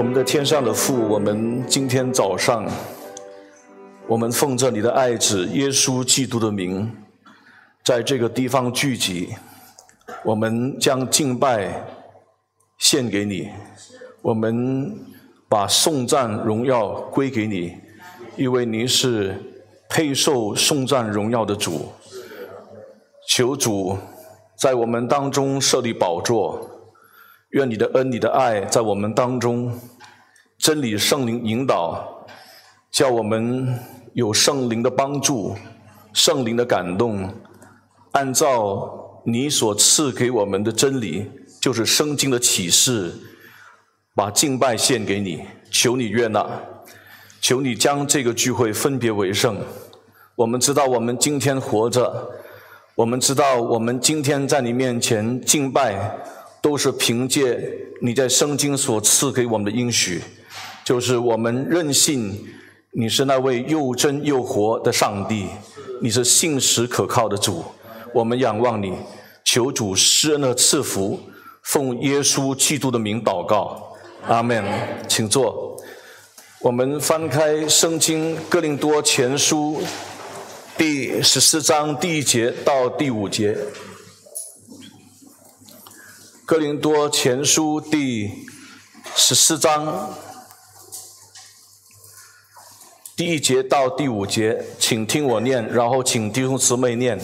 我们的天上的父，我们今天早上，我们奉着你的爱子耶稣基督的名，在这个地方聚集，我们将敬拜献给你，我们把颂赞荣耀归给你，因为你是配受颂赞荣耀的主。求主在我们当中设立宝座，愿你的恩、你的爱在我们当中，真理圣灵引导，叫我们有圣灵的帮助、圣灵的感动，按照你所赐给我们的真理，就是圣经的启示，把敬拜献给你，求你悦纳，求你将这个聚会分别为圣。我们知道，我们今天活着。我们知道，我们今天在你面前敬拜，都是凭借你在圣经所赐给我们的应许，就是我们任性你是那位又真又活的上帝，你是信实可靠的主。我们仰望你，求主施恩的赐福，奉耶稣基督的名祷告，阿门。请坐。我们翻开圣经哥林多前书。第十四章第一节到第五节，《哥林多前书》第十四章第一节到第五节，请听我念，然后请弟兄姊妹念。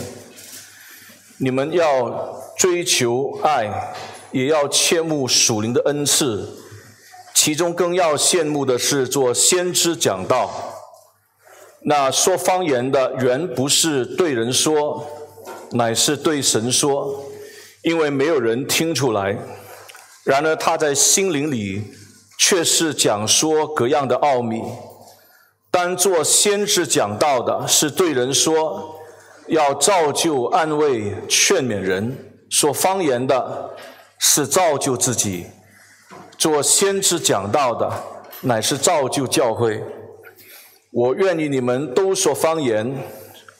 你们要追求爱，也要切慕属灵的恩赐，其中更要羡慕的是做先知讲道。那说方言的原不是对人说，乃是对神说，因为没有人听出来。然而他在心灵里却是讲说各样的奥秘。但做先知讲道的是对人说，要造就安慰劝勉人；说方言的是造就自己。做先知讲道的乃是造就教会。我愿意你们都说方言，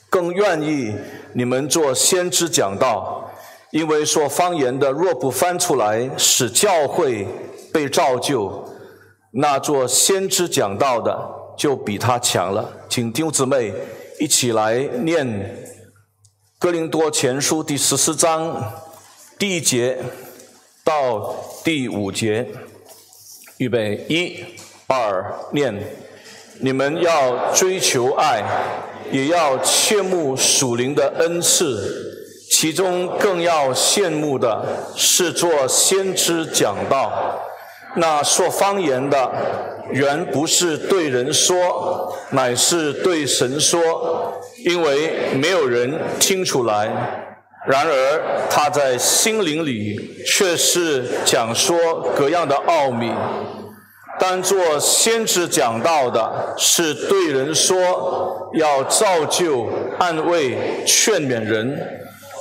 更愿意你们做先知讲道，因为说方言的若不翻出来，使教会被造就，那做先知讲道的就比他强了。请弟兄姊妹一起来念《哥林多前书》第十四章第一节到第五节，预备一、二，念。你们要追求爱，也要切慕属灵的恩赐，其中更要羡慕的是做先知讲道。那说方言的，原不是对人说，乃是对神说，因为没有人听出来。然而他在心灵里却是讲说各样的奥秘。当做先知讲道的是对人说，要造就、安慰、劝勉人；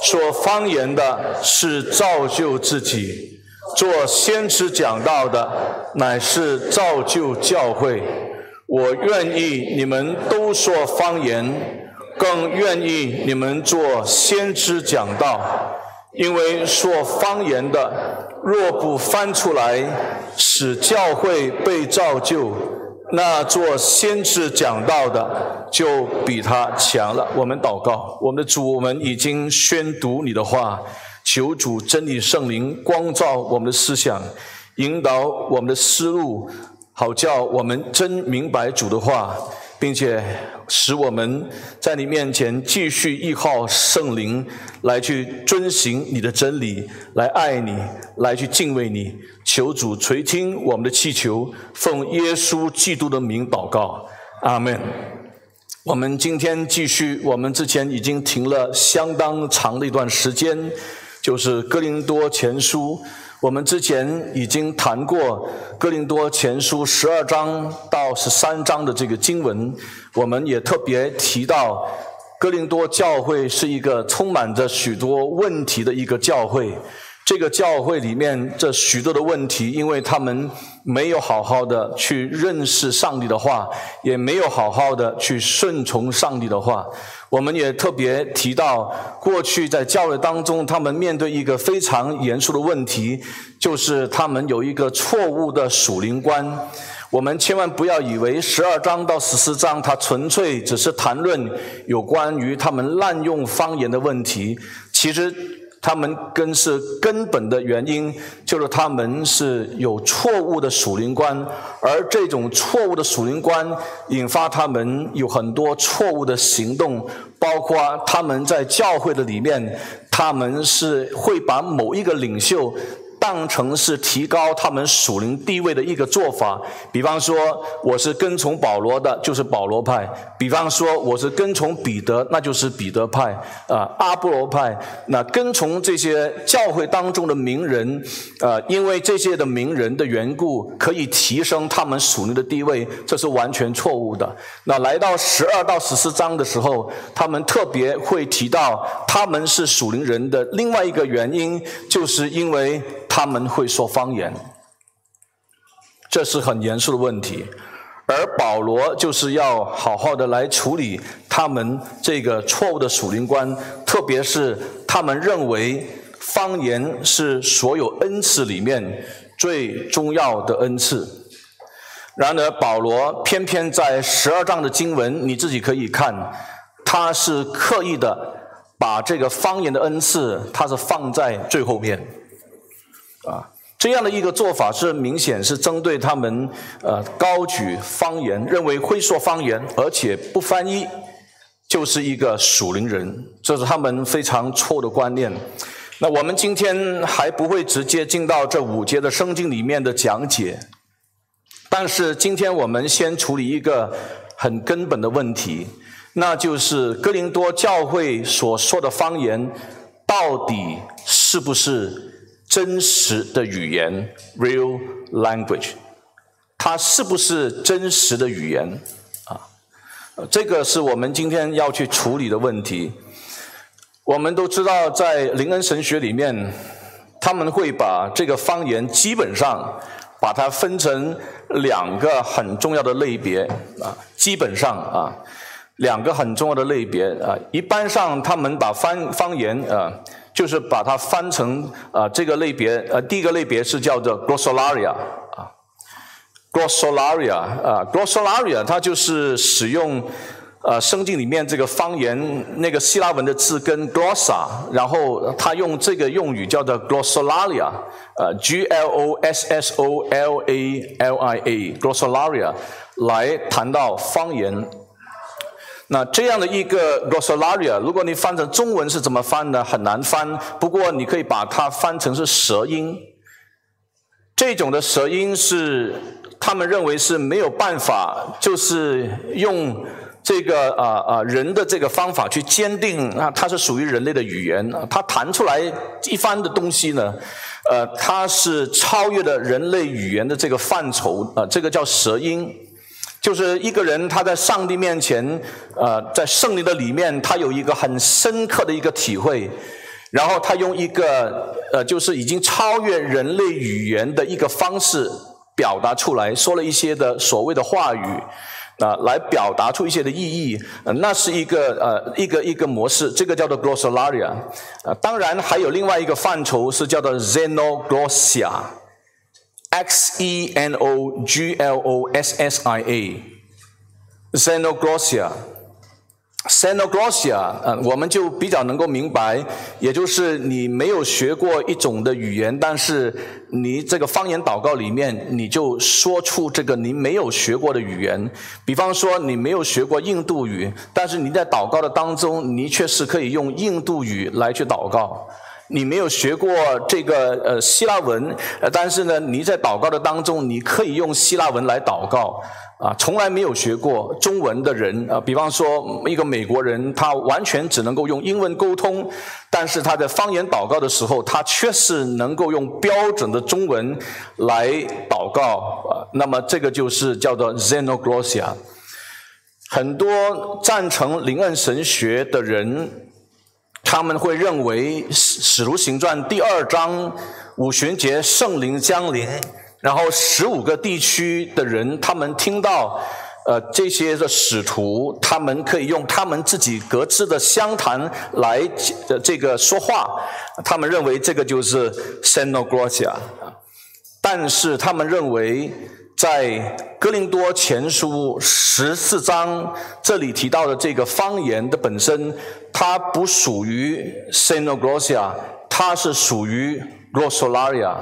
说方言的是造就自己。做先知讲道的乃是造就教会。我愿意你们都说方言，更愿意你们做先知讲道。因为说方言的，若不翻出来，使教会被造就，那做先知讲道的就比他强了。我们祷告，我们的主，我们已经宣读你的话，求主真理圣灵光照我们的思想，引导我们的思路，好叫我们真明白主的话。并且使我们在你面前继续依靠圣灵，来去遵行你的真理，来爱你，来去敬畏你。求主垂听我们的祈求，奉耶稣基督的名祷告，阿门。我们今天继续，我们之前已经停了相当长的一段时间，就是哥林多前书。我们之前已经谈过《哥林多前书》十二章到十三章的这个经文，我们也特别提到，哥林多教会是一个充满着许多问题的一个教会，这个教会里面这许多的问题，因为他们没有好好的去认识上帝的话，也没有好好的去顺从上帝的话。我们也特别提到，过去在教育当中，他们面对一个非常严肃的问题，就是他们有一个错误的属灵观。我们千万不要以为十二章到十四章，它纯粹只是谈论有关于他们滥用方言的问题，其实。他们根是根本的原因，就是他们是有错误的属灵观，而这种错误的属灵观引发他们有很多错误的行动，包括他们在教会的里面，他们是会把某一个领袖。当成是提高他们属灵地位的一个做法。比方说，我是跟从保罗的，就是保罗派；比方说，我是跟从彼得，那就是彼得派。啊，阿波罗派，那跟从这些教会当中的名人，啊，因为这些的名人的缘故，可以提升他们属灵的地位，这是完全错误的。那来到十二到十四章的时候，他们特别会提到他们是属灵人的另外一个原因，就是因为。他们会说方言，这是很严肃的问题，而保罗就是要好好的来处理他们这个错误的属灵观，特别是他们认为方言是所有恩赐里面最重要的恩赐。然而，保罗偏偏在十二章的经文，你自己可以看，他是刻意的把这个方言的恩赐，他是放在最后面。啊，这样的一个做法是明显是针对他们，呃，高举方言，认为会说方言而且不翻译就是一个属灵人，这是他们非常错的观念。那我们今天还不会直接进到这五节的圣经里面的讲解，但是今天我们先处理一个很根本的问题，那就是哥林多教会所说的方言到底是不是？真实的语言，real language，它是不是真实的语言啊？这个是我们今天要去处理的问题。我们都知道，在灵恩神学里面，他们会把这个方言基本上把它分成两个很重要的类别啊，基本上啊，两个很重要的类别啊。一般上，他们把方方言啊。就是把它翻成啊，这个类别呃，第一个类别是叫做 glossolalia 啊，glossolalia 啊，glossolaria 它就是使用呃圣经里面这个方言那个希腊文的字根 glossa，然后他用这个用语叫做 glossolalia，呃，G L O S S O L A L I A，glossolaria 来谈到方言。那这样的一个 glossolalia，如果你翻成中文是怎么翻呢？很难翻。不过你可以把它翻成是舌音。这种的舌音是他们认为是没有办法，就是用这个啊啊人的这个方法去坚定啊，它是属于人类的语言。它弹出来一番的东西呢，呃，它是超越了人类语言的这个范畴啊，这个叫舌音。就是一个人他在上帝面前，呃，在圣灵的里面，他有一个很深刻的一个体会，然后他用一个呃，就是已经超越人类语言的一个方式表达出来，说了一些的所谓的话语，啊，来表达出一些的意义，那是一个呃一个一个模式，这个叫做 glossolalia，呃，当然还有另外一个范畴是叫做 xenoglossia。X E N O G L O S S I A，xenoglossia，xenoglossia，嗯，我们就比较能够明白，也就是你没有学过一种的语言，但是你这个方言祷告里面，你就说出这个你没有学过的语言。比方说，你没有学过印度语，但是你在祷告的当中，你却是可以用印度语来去祷告。你没有学过这个呃希腊文，但是呢，你在祷告的当中，你可以用希腊文来祷告啊。从来没有学过中文的人啊，比方说一个美国人，他完全只能够用英文沟通，但是他在方言祷告的时候，他确实能够用标准的中文来祷告啊。那么这个就是叫做 xenoglossia。很多赞成灵恩神学的人。他们会认为《使使徒行传》第二章五旬节圣灵降临，然后十五个地区的人，他们听到。呃，这些的使徒，他们可以用他们自己各自的相谈来这个说话，他们认为这个就是 s e n o g r o s i a 但是他们认为在哥林多前书十四章这里提到的这个方言的本身，它不属于 s e n o g r o s i a 它是属于 Rosolaria，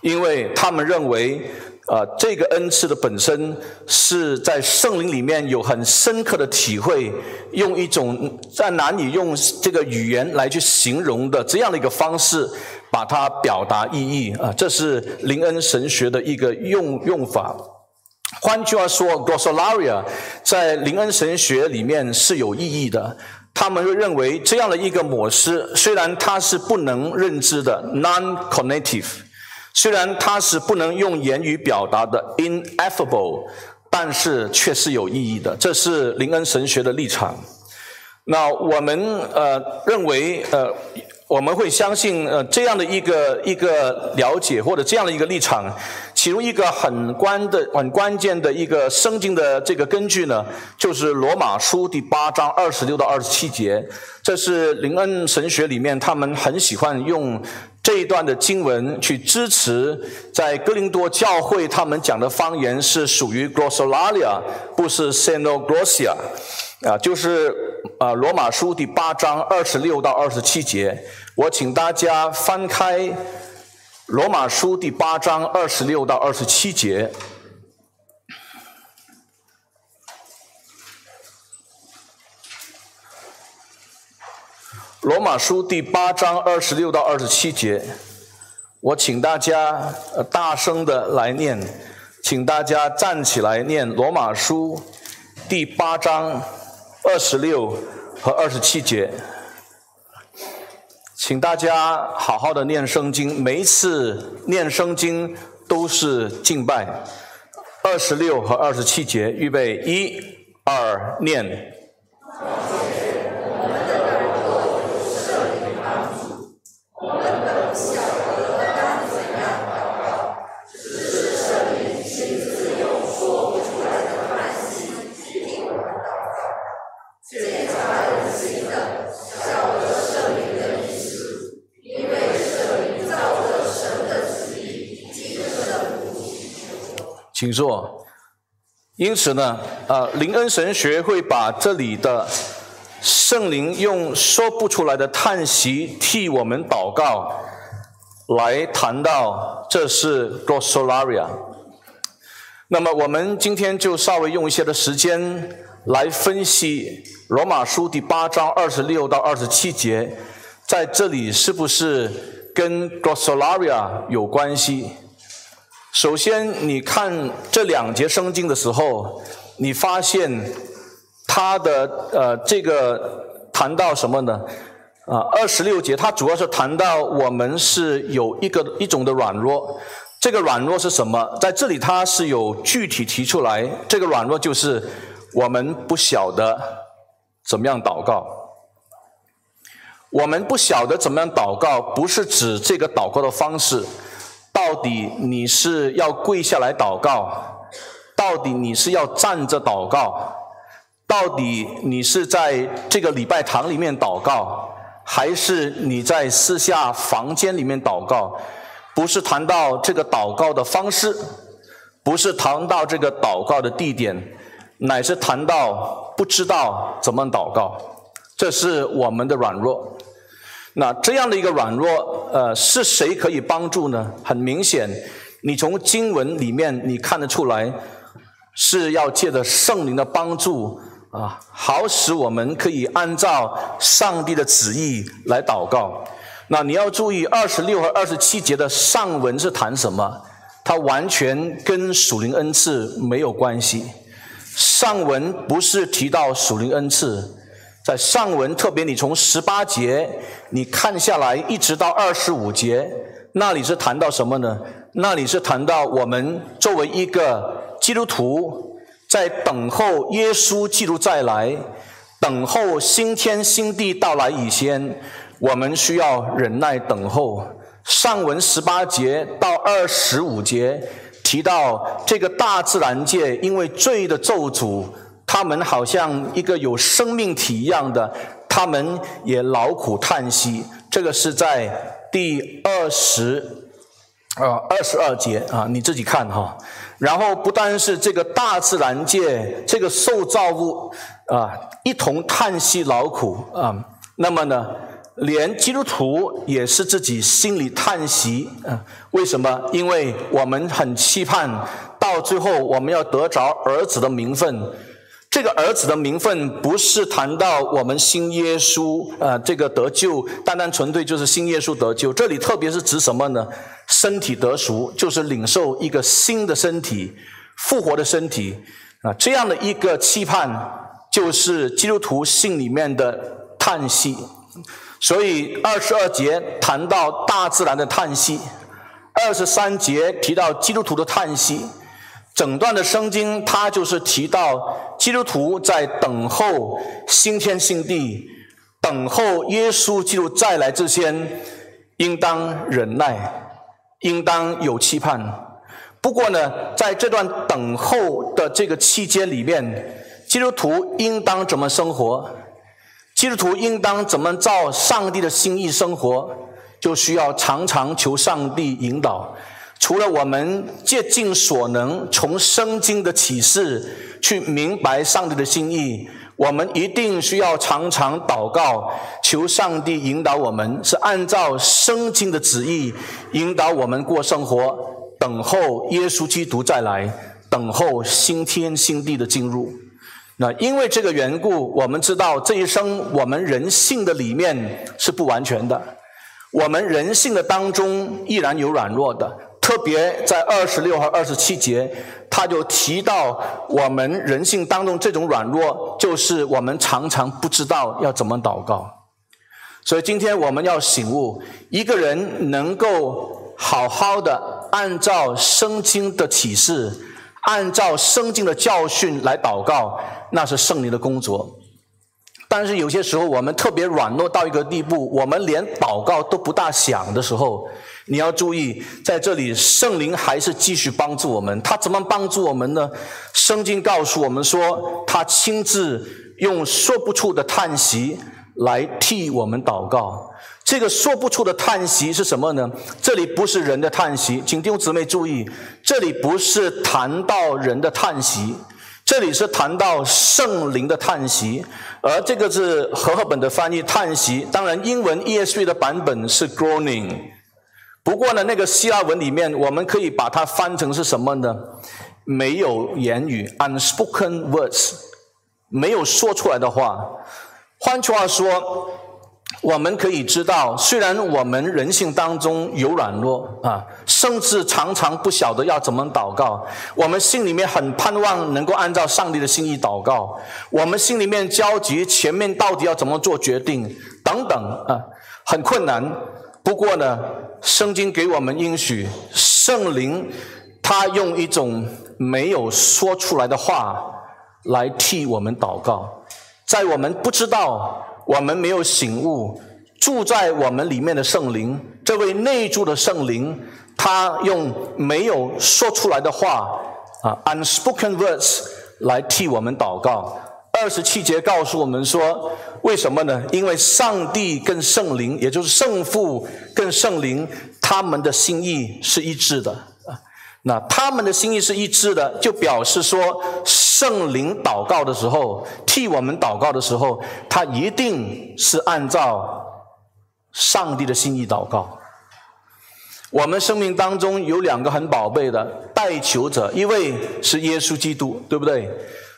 因为他们认为。啊，这个恩赐的本身是在圣灵里面有很深刻的体会，用一种在难以用这个语言来去形容的这样的一个方式，把它表达意义啊，这是灵恩神学的一个用用法。换句话说，Glossolaria 在灵恩神学里面是有意义的。他们会认为这样的一个模式，虽然它是不能认知的 （non-cognitive）。虽然它是不能用言语表达的 ineffable，但是却是有意义的。这是林恩神学的立场。那我们呃认为呃我们会相信呃这样的一个一个了解或者这样的一个立场。其中一个很关的、很关键的一个圣经的这个根据呢，就是罗马书第八章二十六到二十七节。这是林恩神学里面他们很喜欢用这一段的经文去支持，在哥林多教会他们讲的方言是属于 Glossolalia，不是 s e n o g l o s i a。啊，就是啊罗马书第八章二十六到二十七节。我请大家翻开。罗马书第八章二十六到二十七节。罗马书第八章二十六到二十七节，我请大家大声的来念，请大家站起来念罗马书第八章二十六和二十七节。请大家好好的念圣经，每一次念圣经都是敬拜。二十六和二十七节，预备，一、二，念。请坐。因此呢，呃，灵恩神学会把这里的圣灵用说不出来的叹息替我们祷告，来谈到这是 Glossolaria。那么我们今天就稍微用一些的时间来分析罗马书第八章二十六到二十七节，在这里是不是跟 Glossolaria 有关系？首先，你看这两节圣经的时候，你发现它的呃这个谈到什么呢？啊，二十六节，它主要是谈到我们是有一个一种的软弱。这个软弱是什么？在这里它是有具体提出来。这个软弱就是我们不晓得怎么样祷告。我们不晓得怎么样祷告，不是指这个祷告的方式。到底你是要跪下来祷告？到底你是要站着祷告？到底你是在这个礼拜堂里面祷告，还是你在私下房间里面祷告？不是谈到这个祷告的方式，不是谈到这个祷告的地点，乃是谈到不知道怎么祷告。这是我们的软弱。那这样的一个软弱，呃，是谁可以帮助呢？很明显，你从经文里面你看得出来，是要借着圣灵的帮助啊，好使我们可以按照上帝的旨意来祷告。那你要注意，二十六和二十七节的上文是谈什么？它完全跟属灵恩赐没有关系。上文不是提到属灵恩赐。在上文，特别你从十八节你看下来，一直到二十五节，那里是谈到什么呢？那里是谈到我们作为一个基督徒，在等候耶稣基督再来，等候新天新地到来以前，我们需要忍耐等候。上文十八节到二十五节提到这个大自然界因为罪的咒诅，他们好像一个有生命体一样的，他们也劳苦叹息。这个是在第二十。啊，二十二节啊，你自己看哈。然后不单是这个大自然界，这个受造物啊，一同叹息劳苦啊。那么呢，连基督徒也是自己心里叹息啊。为什么？因为我们很期盼到最后我们要得着儿子的名分。这个儿子的名分不是谈到我们新耶稣啊，这个得救单单纯粹就是新耶稣得救。这里特别是指什么呢？身体得赎，就是领受一个新的身体，复活的身体啊，这样的一个期盼，就是基督徒信里面的叹息。所以二十二节谈到大自然的叹息，二十三节提到基督徒的叹息，整段的圣经它就是提到基督徒在等候新天新地，等候耶稣基督再来之前，应当忍耐。应当有期盼。不过呢，在这段等候的这个期间里面，基督徒应当怎么生活？基督徒应当怎么照上帝的心意生活？就需要常常求上帝引导。除了我们竭尽所能从圣经的启示去明白上帝的心意。我们一定需要常常祷告，求上帝引导我们，是按照圣经的旨意引导我们过生活，等候耶稣基督再来，等候新天新地的进入。那因为这个缘故，我们知道这一生我们人性的里面是不完全的，我们人性的当中依然有软弱的。特别在二十六和二十七节，他就提到我们人性当中这种软弱，就是我们常常不知道要怎么祷告。所以今天我们要醒悟，一个人能够好好的按照圣经的启示，按照圣经的教训来祷告，那是圣灵的工作。但是有些时候我们特别软弱到一个地步，我们连祷告都不大想的时候。你要注意，在这里圣灵还是继续帮助我们。他怎么帮助我们呢？圣经告诉我们说，他亲自用说不出的叹息来替我们祷告。这个说不出的叹息是什么呢？这里不是人的叹息，请弟兄姊妹注意，这里不是谈到人的叹息，这里是谈到圣灵的叹息。而这个是和合本的翻译叹息，当然英文 ESV 的版本是 groaning。不过呢，那个希腊文里面，我们可以把它翻成是什么呢？没有言语，unspoken words，没有说出来的话。换句话说，我们可以知道，虽然我们人性当中有软弱啊，甚至常常不晓得要怎么祷告，我们心里面很盼望能够按照上帝的心意祷告，我们心里面焦急，前面到底要怎么做决定等等啊，很困难。不过呢，圣经给我们应许，圣灵他用一种没有说出来的话来替我们祷告，在我们不知道、我们没有醒悟、住在我们里面的圣灵，这位内住的圣灵，他用没有说出来的话啊，unspoken words 来替我们祷告。二十七节告诉我们说，为什么呢？因为上帝跟圣灵，也就是圣父跟圣灵，他们的心意是一致的。那他们的心意是一致的，就表示说，圣灵祷告的时候，替我们祷告的时候，他一定是按照上帝的心意祷告。我们生命当中有两个很宝贝的代求者，一位是耶稣基督，对不对？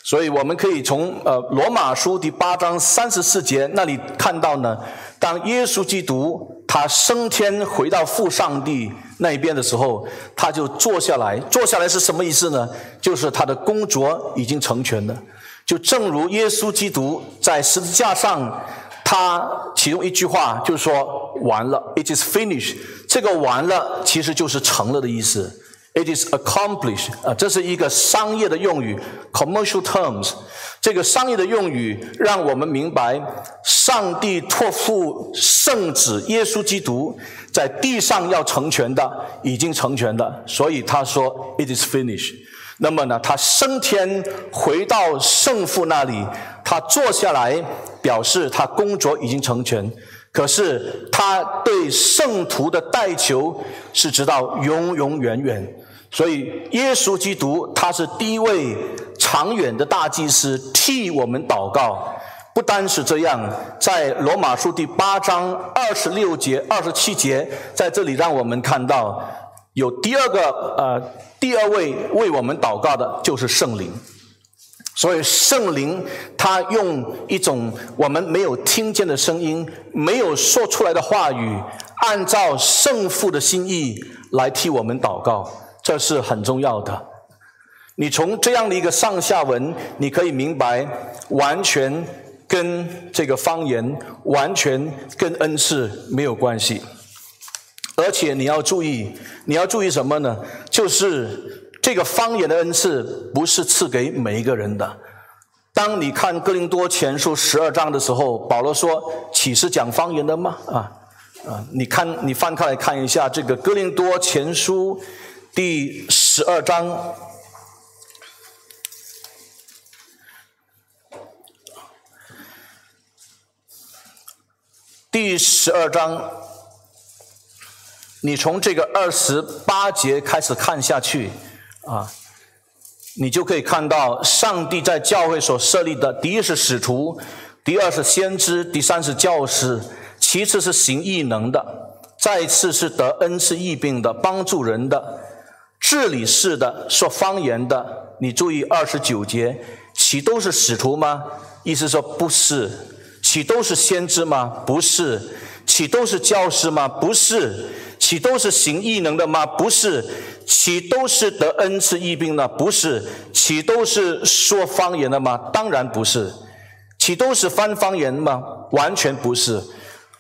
所以我们可以从呃罗马书第八章三十四节那里看到呢，当耶稣基督他升天回到父上帝那一边的时候，他就坐下来，坐下来是什么意思呢？就是他的工作已经成全了。就正如耶稣基督在十字架上，他其中一句话就是说完了，it is finished。这个完了其实就是成了的意思。It is accomplished 啊，这是一个商业的用语，commercial terms。这个商业的用语让我们明白，上帝托付圣子耶稣基督在地上要成全的，已经成全了。所以他说，It is finished。那么呢，他升天回到圣父那里，他坐下来表示他工作已经成全。可是他对圣徒的代求是直到永永远远。所以，耶稣基督他是第一位长远的大祭司，替我们祷告。不单是这样，在罗马书第八章二十六节、二十七节，在这里让我们看到，有第二个呃，第二位为我们祷告的就是圣灵。所以，圣灵他用一种我们没有听见的声音、没有说出来的话语，按照圣父的心意来替我们祷告。这是很重要的。你从这样的一个上下文，你可以明白，完全跟这个方言，完全跟恩赐没有关系。而且你要注意，你要注意什么呢？就是这个方言的恩赐不是赐给每一个人的。当你看哥林多前书十二章的时候，保罗说：“岂是讲方言的吗？”啊啊！你看，你翻开来看一下这个哥林多前书。第十二章，第十二章，你从这个二十八节开始看下去啊，你就可以看到上帝在教会所设立的：第一是使徒，第二是先知，第三是教师，其次是行异能的，再次是得恩赐异病的，帮助人的。治理式的说方言的，你注意二十九节，岂都是使徒吗？意思说不是，岂都是先知吗？不是，岂都是教师吗？不是，岂都是行异能的吗？不是，岂都是得恩赐异病的？不是，岂都是说方言的吗？当然不是，岂都是翻方言吗？完全不是。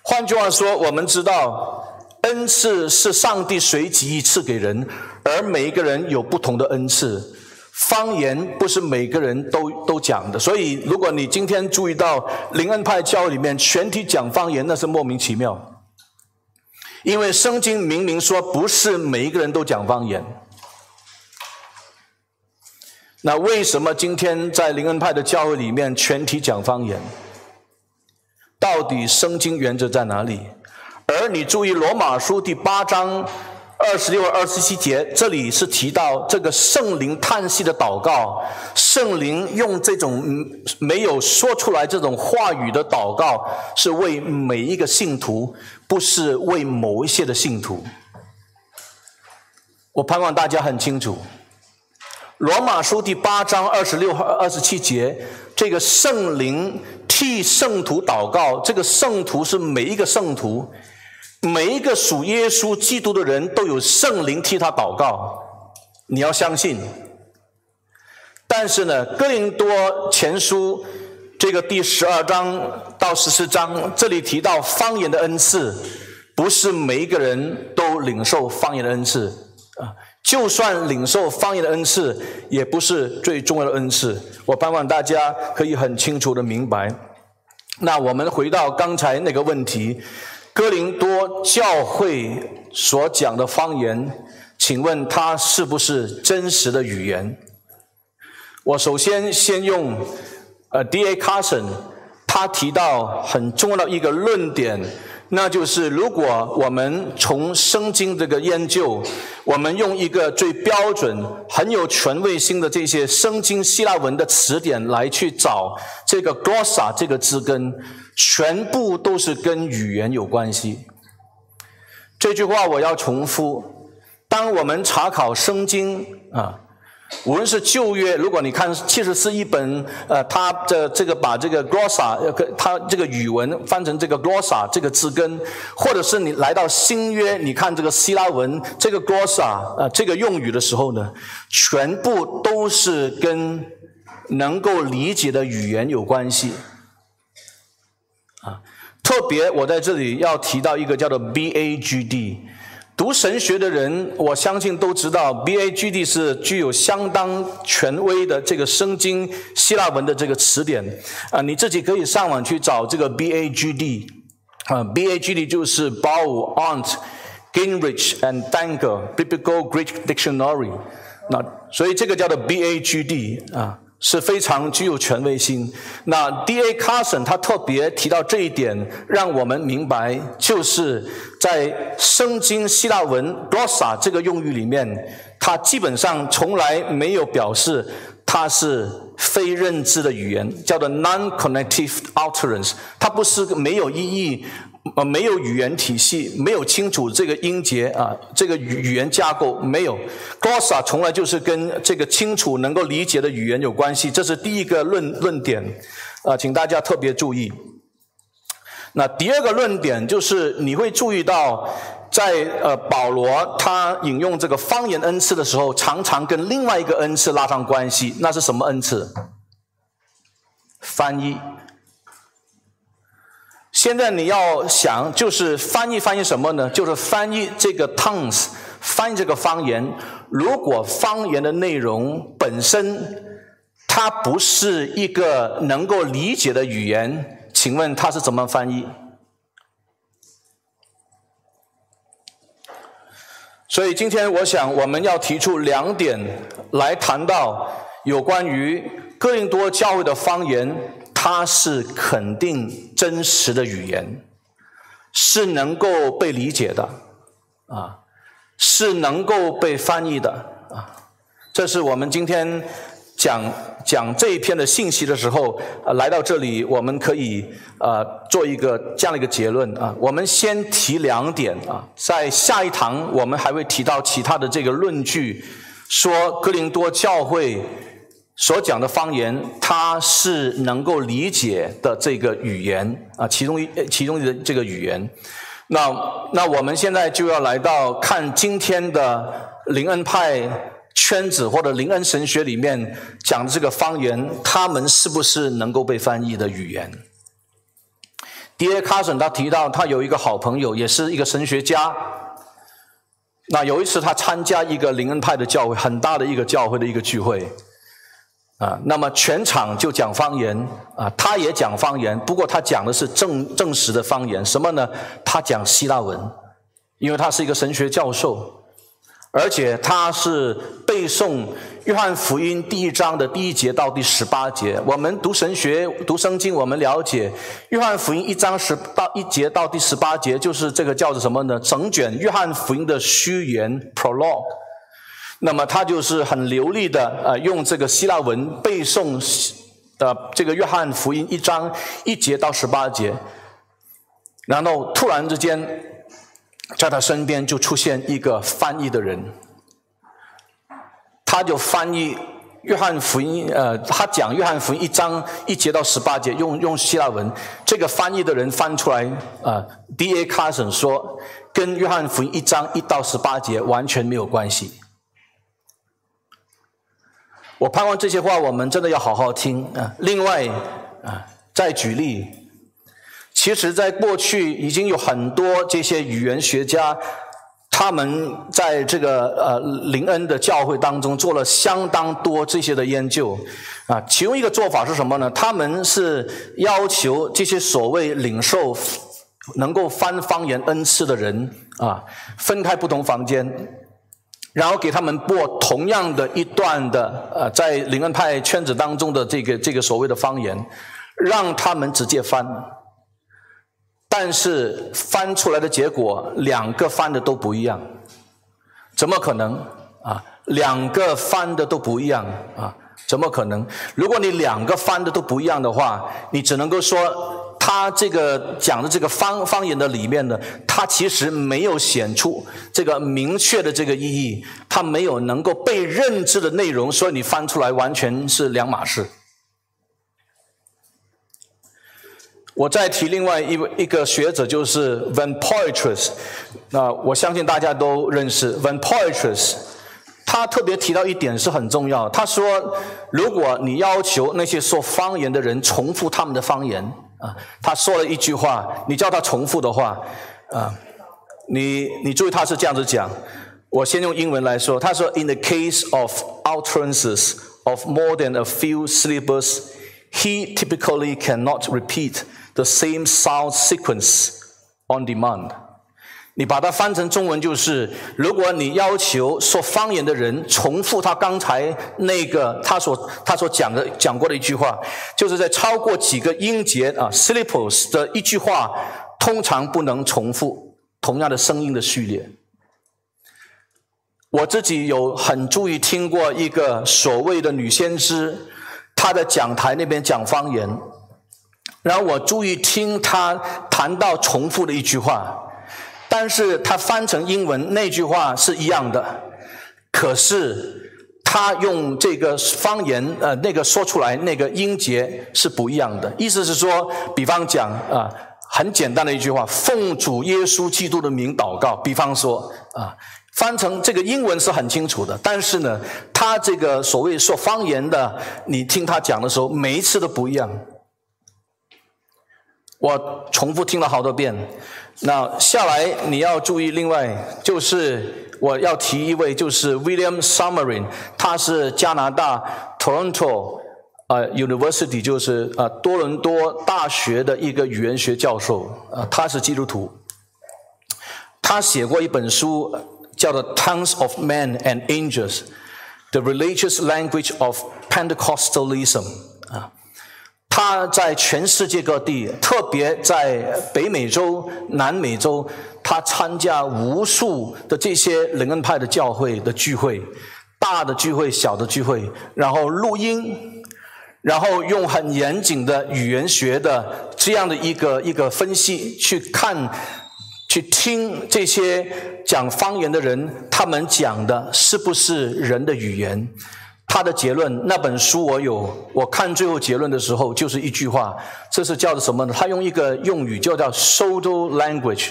换句话说，我们知道恩赐是上帝随机赐给人。而每一个人有不同的恩赐，方言不是每个人都都讲的。所以，如果你今天注意到灵恩派教里面全体讲方言，那是莫名其妙。因为圣经明明说不是每一个人都讲方言。那为什么今天在灵恩派的教会里面全体讲方言？到底圣经原则在哪里？而你注意罗马书第八章。二十六、二十七节，这里是提到这个圣灵叹息的祷告。圣灵用这种没有说出来这种话语的祷告，是为每一个信徒，不是为某一些的信徒。我盼望大家很清楚，罗马书第八章二十六、二十七节，这个圣灵替圣徒祷告，这个圣徒是每一个圣徒。每一个属耶稣基督的人都有圣灵替他祷告，你要相信。但是呢，哥林多前书这个第十二章到十四章，这里提到方言的恩赐，不是每一个人都领受方言的恩赐啊。就算领受方言的恩赐，也不是最重要的恩赐。我盼望大家可以很清楚的明白。那我们回到刚才那个问题。哥林多教会所讲的方言，请问它是不是真实的语言？我首先先用呃 D.A. Carson，他提到很重要的一个论点，那就是如果我们从圣经这个研究，我们用一个最标准、很有权威性的这些圣经希腊文的词典来去找这个 glossa 这个字根。全部都是跟语言有关系。这句话我要重复：当我们查考圣经啊，无论是旧约，如果你看其实是一本，呃，它的这个把这个 glossa，它这个语文翻成这个 glossa 这个字根，或者是你来到新约，你看这个希腊文这个 glossa，呃，这个用语的时候呢，全部都是跟能够理解的语言有关系。啊，特别我在这里要提到一个叫做 B A G D，读神学的人，我相信都知道，B A G D 是具有相当权威的这个圣经希腊文的这个词典啊，你自己可以上网去找这个 B A G D 啊，B A G D 就是 Bow Aunt Gingrich and Danker Biblical Greek Dictionary，那所以这个叫做 B A G D 啊。是非常具有权威性。那 D.A. Carson 他特别提到这一点，让我们明白，就是在圣经希腊文 glossa 这个用语里面，它基本上从来没有表示它是非认知的语言，叫做 non-connective utterance，它不是没有意义。呃，没有语言体系，没有清楚这个音节啊，这个语语言架构没有。Glossa 从来就是跟这个清楚能够理解的语言有关系，这是第一个论论点啊，请大家特别注意。那第二个论点就是你会注意到，在呃保罗他引用这个方言恩赐的时候，常常跟另外一个恩赐拉上关系，那是什么恩赐？翻译。现在你要想，就是翻译翻译什么呢？就是翻译这个 tongues，翻译这个方言。如果方言的内容本身它不是一个能够理解的语言，请问它是怎么翻译？所以今天我想我们要提出两点来谈到有关于哥林多教会的方言。它是肯定真实的语言，是能够被理解的，啊，是能够被翻译的，啊，这是我们今天讲讲这一篇的信息的时候，呃，来到这里，我们可以呃做一个这样的一个结论啊。我们先提两点啊，在下一堂我们还会提到其他的这个论据，说哥林多教会。所讲的方言，它是能够理解的这个语言啊，其中一其中的这个语言。那那我们现在就要来到看今天的灵恩派圈子或者灵恩神学里面讲的这个方言，他们是不是能够被翻译的语言？D.A. Carson 他提到他有一个好朋友，也是一个神学家。那有一次他参加一个灵恩派的教会，很大的一个教会的一个聚会。啊，那么全场就讲方言啊，他也讲方言，不过他讲的是正正实的方言，什么呢？他讲希腊文，因为他是一个神学教授，而且他是背诵约翰福音第一章的第一节到第十八节。我们读神学、读圣经，我们了解约翰福音一章十到一节到第十八节，就是这个叫做什么呢？整卷约翰福音的序言 （prologue）。那么他就是很流利的，呃，用这个希腊文背诵的这个约翰福音一章一节到十八节，然后突然之间，在他身边就出现一个翻译的人，他就翻译约翰福音，呃，他讲约翰福音一章一节到十八节，用用希腊文，这个翻译的人翻出来，呃，D.A. Carson 说，跟约翰福音一章一到十八节完全没有关系。我盼望这些话我们真的要好好听啊！另外啊，再举例，其实，在过去已经有很多这些语言学家，他们在这个呃林恩的教会当中做了相当多这些的研究啊。其中一个做法是什么呢？他们是要求这些所谓领受能够翻方言恩赐的人啊，分开不同房间。然后给他们播同样的一段的呃，在灵恩派圈子当中的这个这个所谓的方言，让他们直接翻，但是翻出来的结果两个翻的都不一样，怎么可能啊？两个翻的都不一样啊？怎么可能？如果你两个翻的都不一样的话，你只能够说。他这个讲的这个方方言的里面呢，他其实没有显出这个明确的这个意义，他没有能够被认知的内容，所以你翻出来完全是两码事。我再提另外一一个学者，就是 Van Poitras，那我相信大家都认识 Van Poitras，他特别提到一点是很重要，他说，如果你要求那些说方言的人重复他们的方言。啊，他说了一句话，你叫他重复的话，啊， 你你注意他是这样子讲，我先用英文来说，他说 In the case of utterances of more than a few syllables, he typically cannot repeat the same sound sequence on demand. 你把它翻成中文就是：如果你要求说方言的人重复他刚才那个他所他所讲的讲过的一句话，就是在超过几个音节啊 s y l l a b l s 的一句话，通常不能重复同样的声音的序列。我自己有很注意听过一个所谓的女先知，她在讲台那边讲方言，然后我注意听她谈到重复的一句话。但是他翻成英文那句话是一样的，可是他用这个方言呃那个说出来那个音节是不一样的。意思是说，比方讲啊，很简单的一句话，奉主耶稣基督的名祷告。比方说啊，翻成这个英文是很清楚的，但是呢，他这个所谓说方言的，你听他讲的时候，每一次都不一样。我重复听了好多遍。那下来你要注意，另外就是我要提一位，就是 William Summerin，他是加拿大 Toronto 呃 University，就是呃多伦多大学的一个语言学教授，呃他是基督徒，他写过一本书叫做《Tongues of Men and Angels: The Religious Language of Pentecostalism》。他在全世界各地，特别在北美洲、南美洲，他参加无数的这些灵恩派的教会的聚会，大的聚会、小的聚会，然后录音，然后用很严谨的语言学的这样的一个一个分析去看、去听这些讲方言的人，他们讲的是不是人的语言？他的结论，那本书我有，我看最后结论的时候就是一句话，这是叫做什么呢？他用一个用语就叫 “pseudo language”，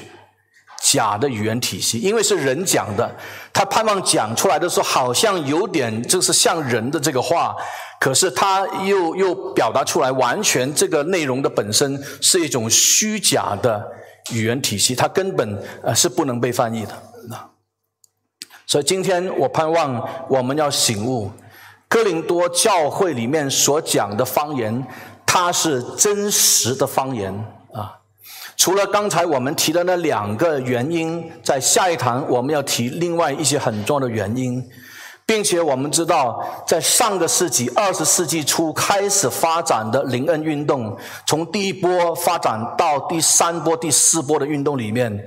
假的语言体系，因为是人讲的，他盼望讲出来的时候好像有点就是像人的这个话，可是他又又表达出来，完全这个内容的本身是一种虚假的语言体系，它根本呃是不能被翻译的。那所以今天我盼望我们要醒悟。哥林多教会里面所讲的方言，它是真实的方言啊。除了刚才我们提的那两个原因，在下一堂我们要提另外一些很重要的原因，并且我们知道，在上个世纪二十世纪初开始发展的灵恩运动，从第一波发展到第三波、第四波的运动里面。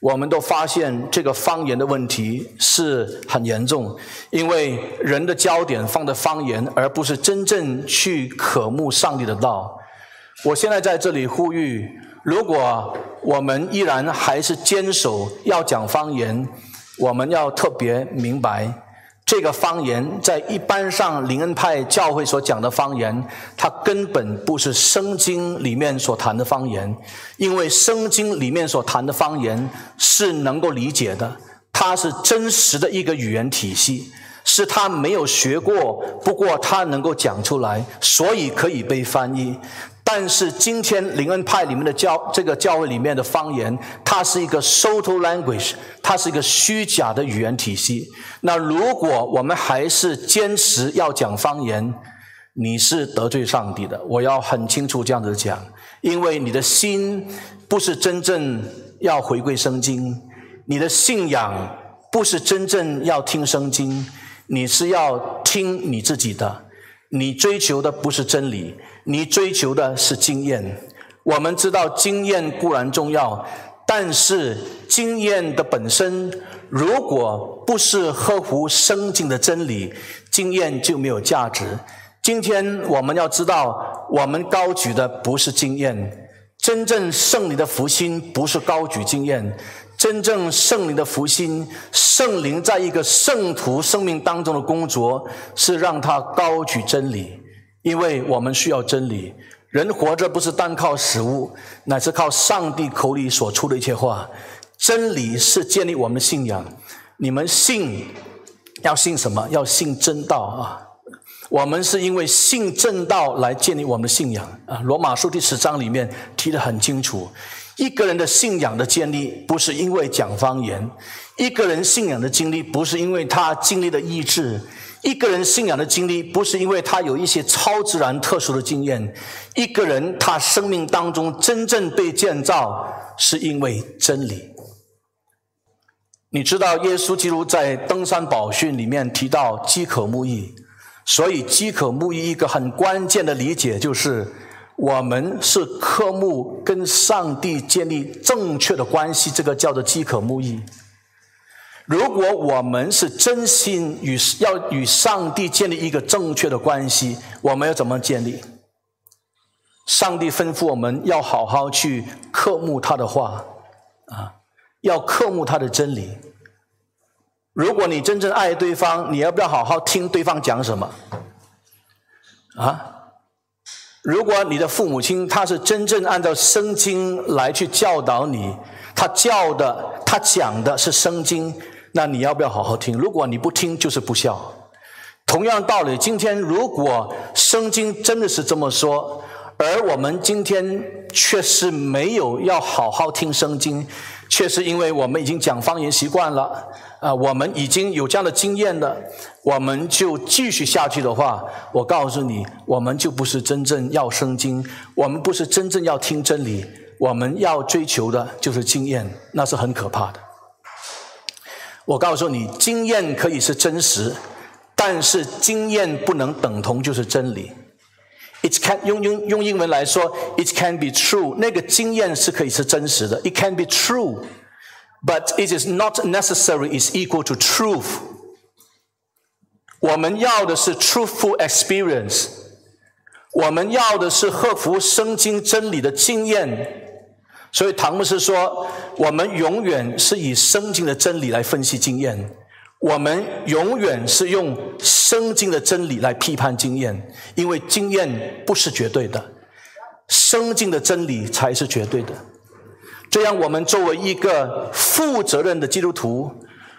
我们都发现这个方言的问题是很严重，因为人的焦点放在方言，而不是真正去渴慕上帝的道。我现在在这里呼吁：如果我们依然还是坚守要讲方言，我们要特别明白。这个方言在一般上灵恩派教会所讲的方言，它根本不是圣经里面所谈的方言，因为圣经里面所谈的方言是能够理解的，它是真实的一个语言体系，是他没有学过，不过他能够讲出来，所以可以被翻译。但是今天灵恩派里面的教这个教会里面的方言，它是一个 seudo language，它是一个虚假的语言体系。那如果我们还是坚持要讲方言，你是得罪上帝的。我要很清楚这样子讲，因为你的心不是真正要回归圣经，你的信仰不是真正要听圣经，你是要听你自己的，你追求的不是真理。你追求的是经验，我们知道经验固然重要，但是经验的本身如果不是合乎圣经的真理，经验就没有价值。今天我们要知道，我们高举的不是经验，真正胜利的福星不是高举经验，真正圣灵的福星，圣灵在一个圣徒生命当中的工作，是让他高举真理。因为我们需要真理，人活着不是单靠食物，乃是靠上帝口里所出的一切话。真理是建立我们的信仰。你们信要信什么？要信真道啊！我们是因为信正道来建立我们的信仰啊。罗马书第十章里面提得很清楚，一个人的信仰的建立，不是因为讲方言；一个人信仰的经历，不是因为他经历的意志；一个人信仰的经历，不是因为他有一些超自然特殊的经验。一个人他生命当中真正被建造，是因为真理。你知道，耶稣基督在登山宝训里面提到饥渴慕义，所以饥渴慕义一个很关键的理解就是。我们是科目跟上帝建立正确的关系，这个叫做饥渴慕义。如果我们是真心与要与上帝建立一个正确的关系，我们要怎么建立？上帝吩咐我们要好好去刻慕他的话，啊，要刻慕他的真理。如果你真正爱对方，你要不要好好听对方讲什么？啊？如果你的父母亲他是真正按照圣经来去教导你，他教的他讲的是圣经，那你要不要好好听？如果你不听，就是不孝。同样道理，今天如果圣经真的是这么说，而我们今天却是没有要好好听圣经，却是因为我们已经讲方言习惯了。啊，我们已经有这样的经验了，我们就继续下去的话，我告诉你，我们就不是真正要圣经，我们不是真正要听真理，我们要追求的就是经验，那是很可怕的。我告诉你，经验可以是真实，但是经验不能等同就是真理。It can 用用用英文来说，It can be true，那个经验是可以是真实的，It can be true。But it is not necessary is equal to truth。我们要的是 truthful experience，我们要的是克服圣经真理的经验。所以唐牧师说，我们永远是以圣经的真理来分析经验，我们永远是用圣经的真理来批判经验，因为经验不是绝对的，圣经的真理才是绝对的。这样，我们作为一个负责任的基督徒，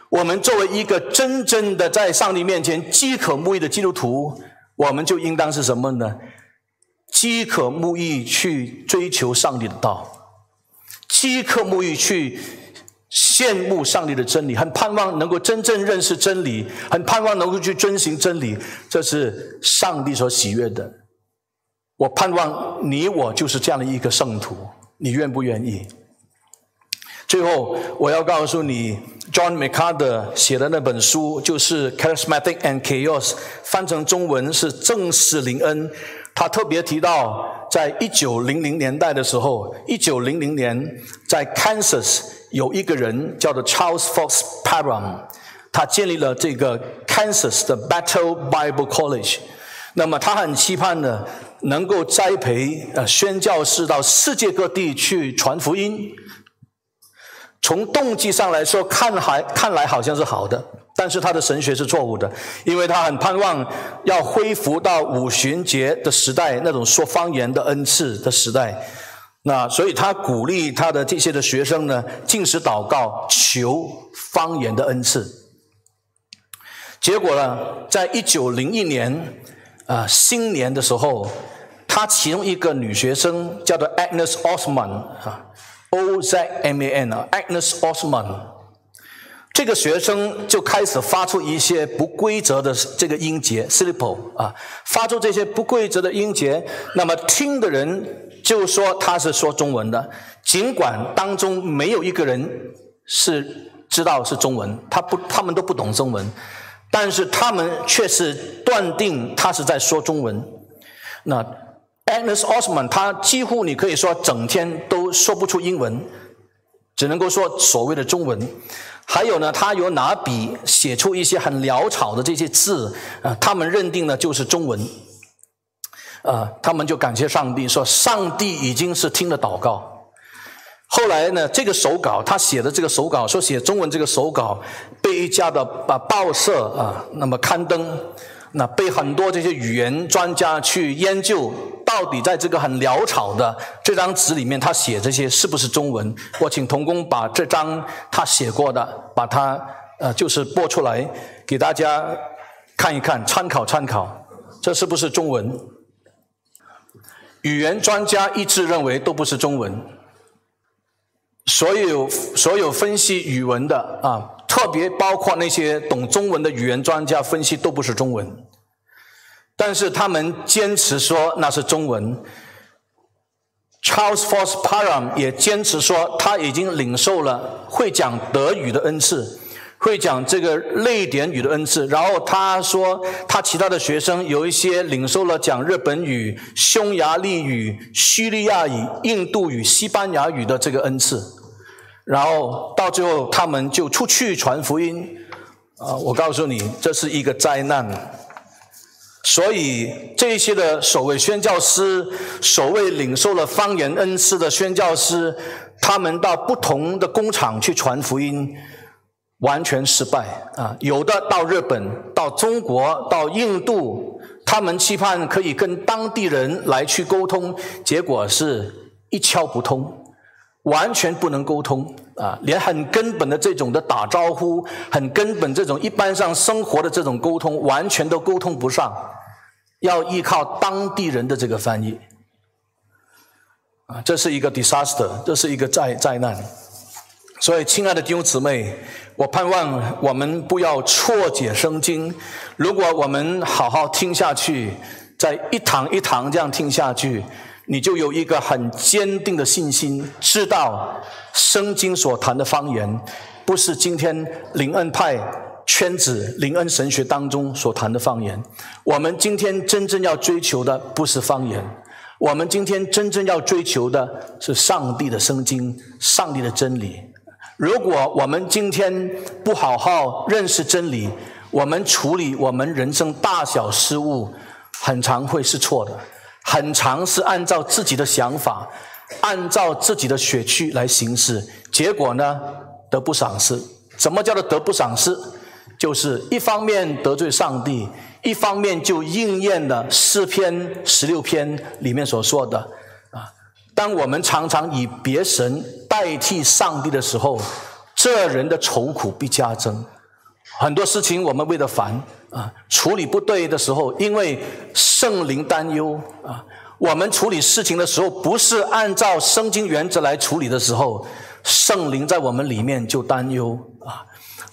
我们作为一个真正的在上帝面前饥渴慕义的基督徒，我们就应当是什么呢？饥渴慕义去追求上帝的道，饥渴慕义去羡慕上帝的真理，很盼望能够真正认识真理，很盼望能够去遵循真理，这是上帝所喜悦的。我盼望你我就是这样的一个圣徒，你愿不愿意？最后，我要告诉你，John MacArthur 写的那本书就是《Charismatic and Chaos》，翻成中文是《正式灵恩》。他特别提到，在一九零零年代的时候，一九零零年在 Kansas 有一个人叫做 Charles Fox Parham，他建立了这个 Kansas 的 Battle Bible College。那么他很期盼呢，能够栽培呃宣教士到世界各地去传福音。从动机上来说，看还看来好像是好的，但是他的神学是错误的，因为他很盼望要恢复到五旬节的时代那种说方言的恩赐的时代，那所以他鼓励他的这些的学生呢，进食祷告求方言的恩赐。结果呢，在一九零一年啊新年的时候，他其中一个女学生叫做 Agnes Osman 啊。O Z M A N 啊，Agnes Osman，这个学生就开始发出一些不规则的这个音节，syllable 啊，发出这些不规则的音节。那么听的人就说他是说中文的，尽管当中没有一个人是知道是中文，他不，他们都不懂中文，但是他们却是断定他是在说中文。那。Agnes Osman，他几乎你可以说整天都说不出英文，只能够说所谓的中文。还有呢，他有拿笔写出一些很潦草的这些字，啊，他们认定呢就是中文。啊，他们就感谢上帝，说上帝已经是听了祷告。后来呢，这个手稿他写的这个手稿，说写中文这个手稿被一家的啊报社啊那么刊登。那被很多这些语言专家去研究，到底在这个很潦草的这张纸里面，他写这些是不是中文？我请童工把这张他写过的，把它呃，就是播出来给大家看一看，参考参考，这是不是中文？语言专家一致认为都不是中文。所有所有分析语文的啊，特别包括那些懂中文的语言专家分析都不是中文，但是他们坚持说那是中文。Charles Fox Parham 也坚持说他已经领受了会讲德语的恩赐。会讲这个瑞典语的恩赐，然后他说他其他的学生有一些领受了讲日本语、匈牙利语、叙利亚语、印度语、西班牙语的这个恩赐，然后到最后他们就出去传福音。啊，我告诉你，这是一个灾难。所以这一些的所谓宣教师，所谓领受了方言恩赐的宣教师，他们到不同的工厂去传福音。完全失败啊！有的到日本、到中国、到印度，他们期盼可以跟当地人来去沟通，结果是一窍不通，完全不能沟通啊！连很根本的这种的打招呼，很根本这种一般上生活的这种沟通，完全都沟通不上，要依靠当地人的这个翻译啊！这是一个 disaster，这是一个灾灾难。所以，亲爱的弟兄姊妹。我盼望我们不要错解圣经。如果我们好好听下去，在一堂一堂这样听下去，你就有一个很坚定的信心，知道圣经所谈的方言，不是今天灵恩派圈子、灵恩神学当中所谈的方言。我们今天真正要追求的不是方言，我们今天真正要追求的是上帝的圣经、上帝的真理。如果我们今天不好好认识真理，我们处理我们人生大小事物，很常会是错的，很常是按照自己的想法，按照自己的血气来行事，结果呢得不赏识。什么叫做得不赏识？就是一方面得罪上帝，一方面就应验了诗篇十六篇里面所说的啊。当我们常常以别神代替上帝的时候，这人的愁苦必加增。很多事情我们为了烦啊，处理不对的时候，因为圣灵担忧啊，我们处理事情的时候不是按照圣经原则来处理的时候，圣灵在我们里面就担忧啊，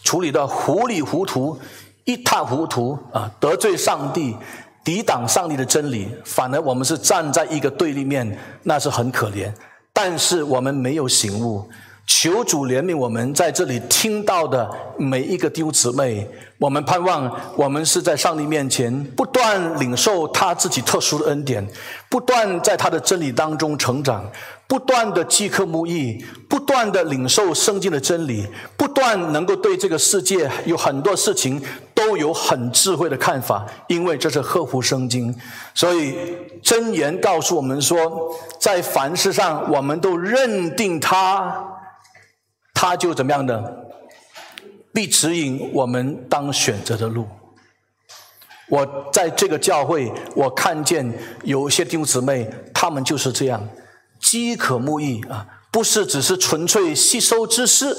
处理的糊里糊涂、一塌糊涂啊，得罪上帝。抵挡上帝的真理，反而我们是站在一个对立面，那是很可怜。但是我们没有醒悟，求主怜悯我们在这里听到的每一个弟兄姊妹。我们盼望我们是在上帝面前不断领受他自己特殊的恩典，不断在他的真理当中成长。不断的饥渴慕义，不断的领受圣经的真理，不断能够对这个世界有很多事情都有很智慧的看法，因为这是合乎圣经。所以真言告诉我们。说，在凡事上我们。都认定他，他就怎么样的，必指引我们当选择的路。我在这个教会，我看见有一些弟兄姊妹，他们就是这样。饥渴慕义啊，不是只是纯粹吸收知识，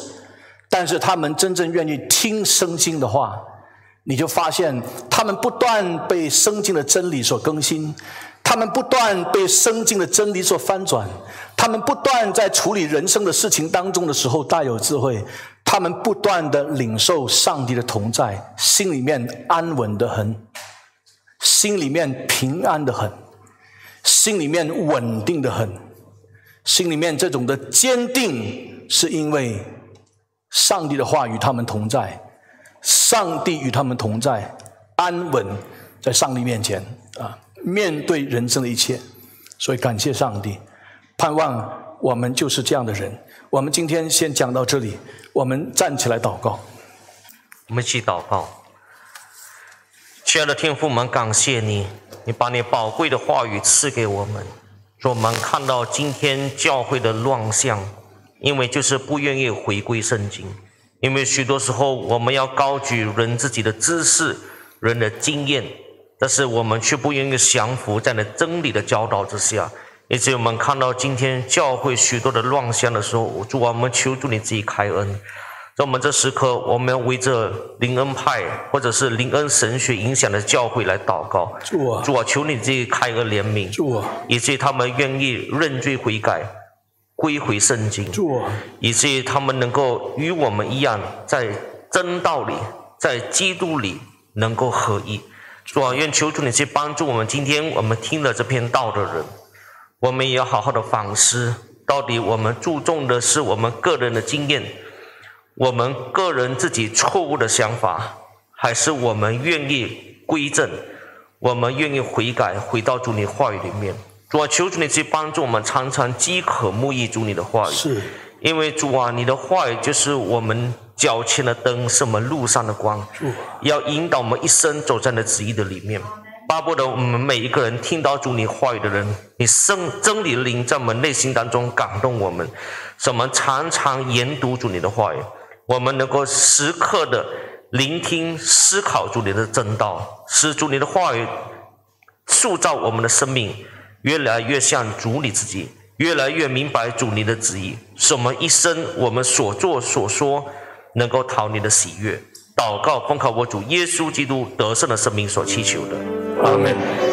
但是他们真正愿意听圣经的话，你就发现他们不断被圣经的真理所更新，他们不断被圣经的真理所翻转，他们不断在处理人生的事情当中的时候大有智慧，他们不断的领受上帝的同在，心里面安稳的很，心里面平安的很，心里面稳定的很。心里面这种的坚定，是因为上帝的话与他们同在，上帝与他们同在，安稳在上帝面前啊，面对人生的一切，所以感谢上帝，盼望我们就是这样的人。我们今天先讲到这里，我们站起来祷告，我们一起祷告。亲爱的天父，们感谢你，你把你宝贵的话语赐给我们。说我们看到今天教会的乱象，因为就是不愿意回归圣经，因为许多时候我们要高举人自己的知识、人的经验，但是我们却不愿意降服在那真理的教导之下。以至于我们看到今天教会许多的乱象的时候，主啊我们求助你自己开恩。在我们这时刻，我们围着灵恩派或者是灵恩神学影响的教会来祷告。主啊，主啊，求你自己开恩怜悯。主啊，以至于他们愿意认罪悔改，归回圣经，主啊，以至于他们能够与我们一样，在真道里，在基督里能够合一。主啊，愿求主你去帮助我们。今天我们听了这篇道的人，我们也要好好的反思，到底我们注重的是我们个人的经验，我们个人自己错误的想法，还是我们愿意归正，我们愿意悔改，回到主你话语里面。主啊，求主你去帮助我们，常常饥渴慕义主你的话语。是，因为主啊，你的话语就是我们脚前的灯，是我们路上的光，要引导我们一生走在你的旨意的里面。巴不得我们每一个人听到主你话语的人，你生真理的灵在我们内心当中感动我们，使我们常常研读主你的话语，我们能够时刻的聆听、思考主你的真道，使主你的话语塑造我们的生命。越来越像主你自己，越来越明白主你的旨意，使我们一生我们所做所说能够讨你的喜悦。祷告，奉靠我主耶稣基督得胜的生命所祈求的。阿门。